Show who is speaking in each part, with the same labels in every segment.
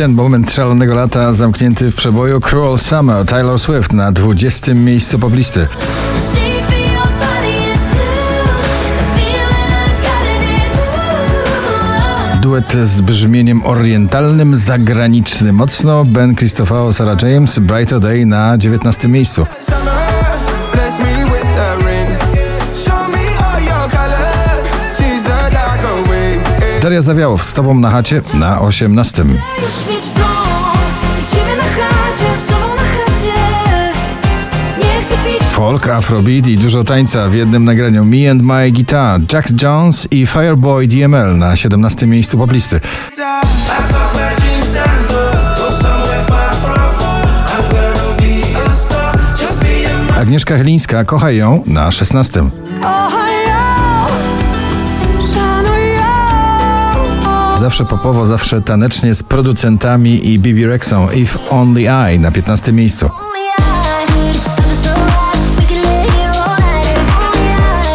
Speaker 1: Ten moment szalonego lata zamknięty w przeboju Cruel Summer Taylor Swift na 20. miejscu poblisty. Duet z brzmieniem orientalnym, zagraniczny. Mocno Ben Cristofao, Sarah James, Brighter Day na 19. miejscu. Daria Zawiałow z Tobą na chacie na 18. Folk, afrobeat i dużo tańca w jednym nagraniu Me and My Guitar, Jack Jones i Fireboy DML na 17 miejscu poplisty. Agnieszka Chylińska, kochaj ją na 16. Zawsze popowo, zawsze tanecznie z producentami i Bibi Rexą If Only I na 15 miejscu.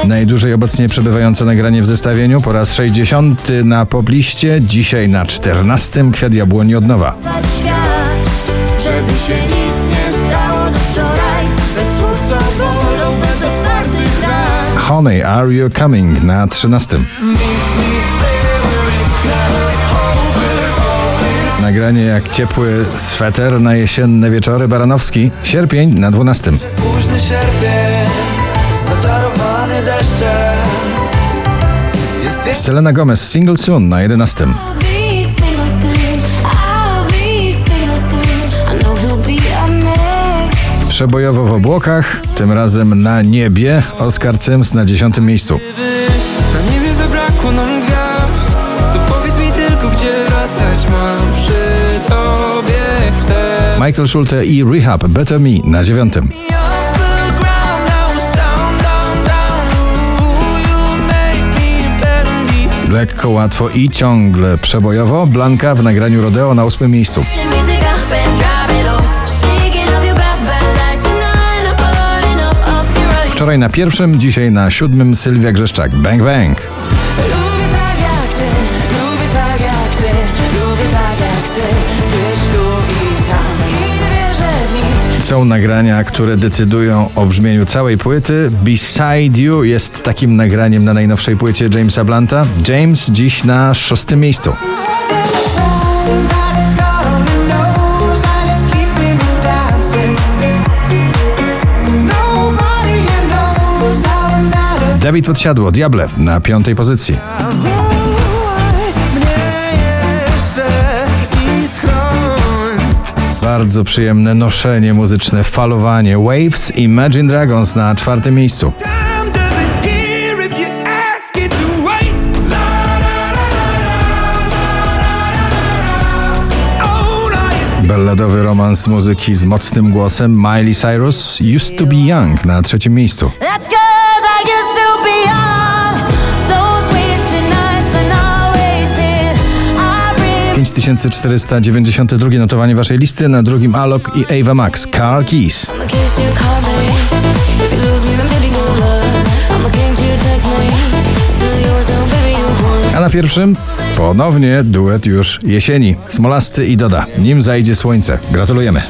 Speaker 1: Najdłużej obecnie przebywające nagranie w zestawieniu po raz 60 na pobliście, dzisiaj na 14 Kwiat Jabłoni od nowa. Honey, Are You Coming na 13. Nagranie jak ciepły sweter na jesienne wieczory Baranowski. Sierpień na 12. Późny sierpień, zaczarowany deszczem. Selena Gomez, Single Soon na 11. Przebojowo w obłokach, tym razem na niebie, Oscar Cyms na 10 miejscu. Michael Schulte i Rehab, Better Me na 9. Lekko, łatwo i ciągle przebojowo. Blanka w nagraniu Rodeo na ósmym miejscu. Wczoraj na pierwszym, dzisiaj na siódmym Sylwia Grzeszczak. Bang bang. Są nagrania, które decydują o brzmieniu całej płyty. Beside You jest takim nagraniem na najnowszej płycie Jamesa Blanta. James dziś na szóstym miejscu. Dawid Podsiadło, Diable na piątej pozycji. Bardzo przyjemne noszenie muzyczne, falowanie. Waves Imagine Dragons na czwartym miejscu. Balladowy romans muzyki z mocnym głosem Miley Cyrus Used to be Young na trzecim miejscu. 5492 notowanie waszej listy, na drugim Alok i Ava Max, Car Keys. A na pierwszym ponownie duet już jesieni. Smolasty i Doda. Nim zajdzie słońce. Gratulujemy.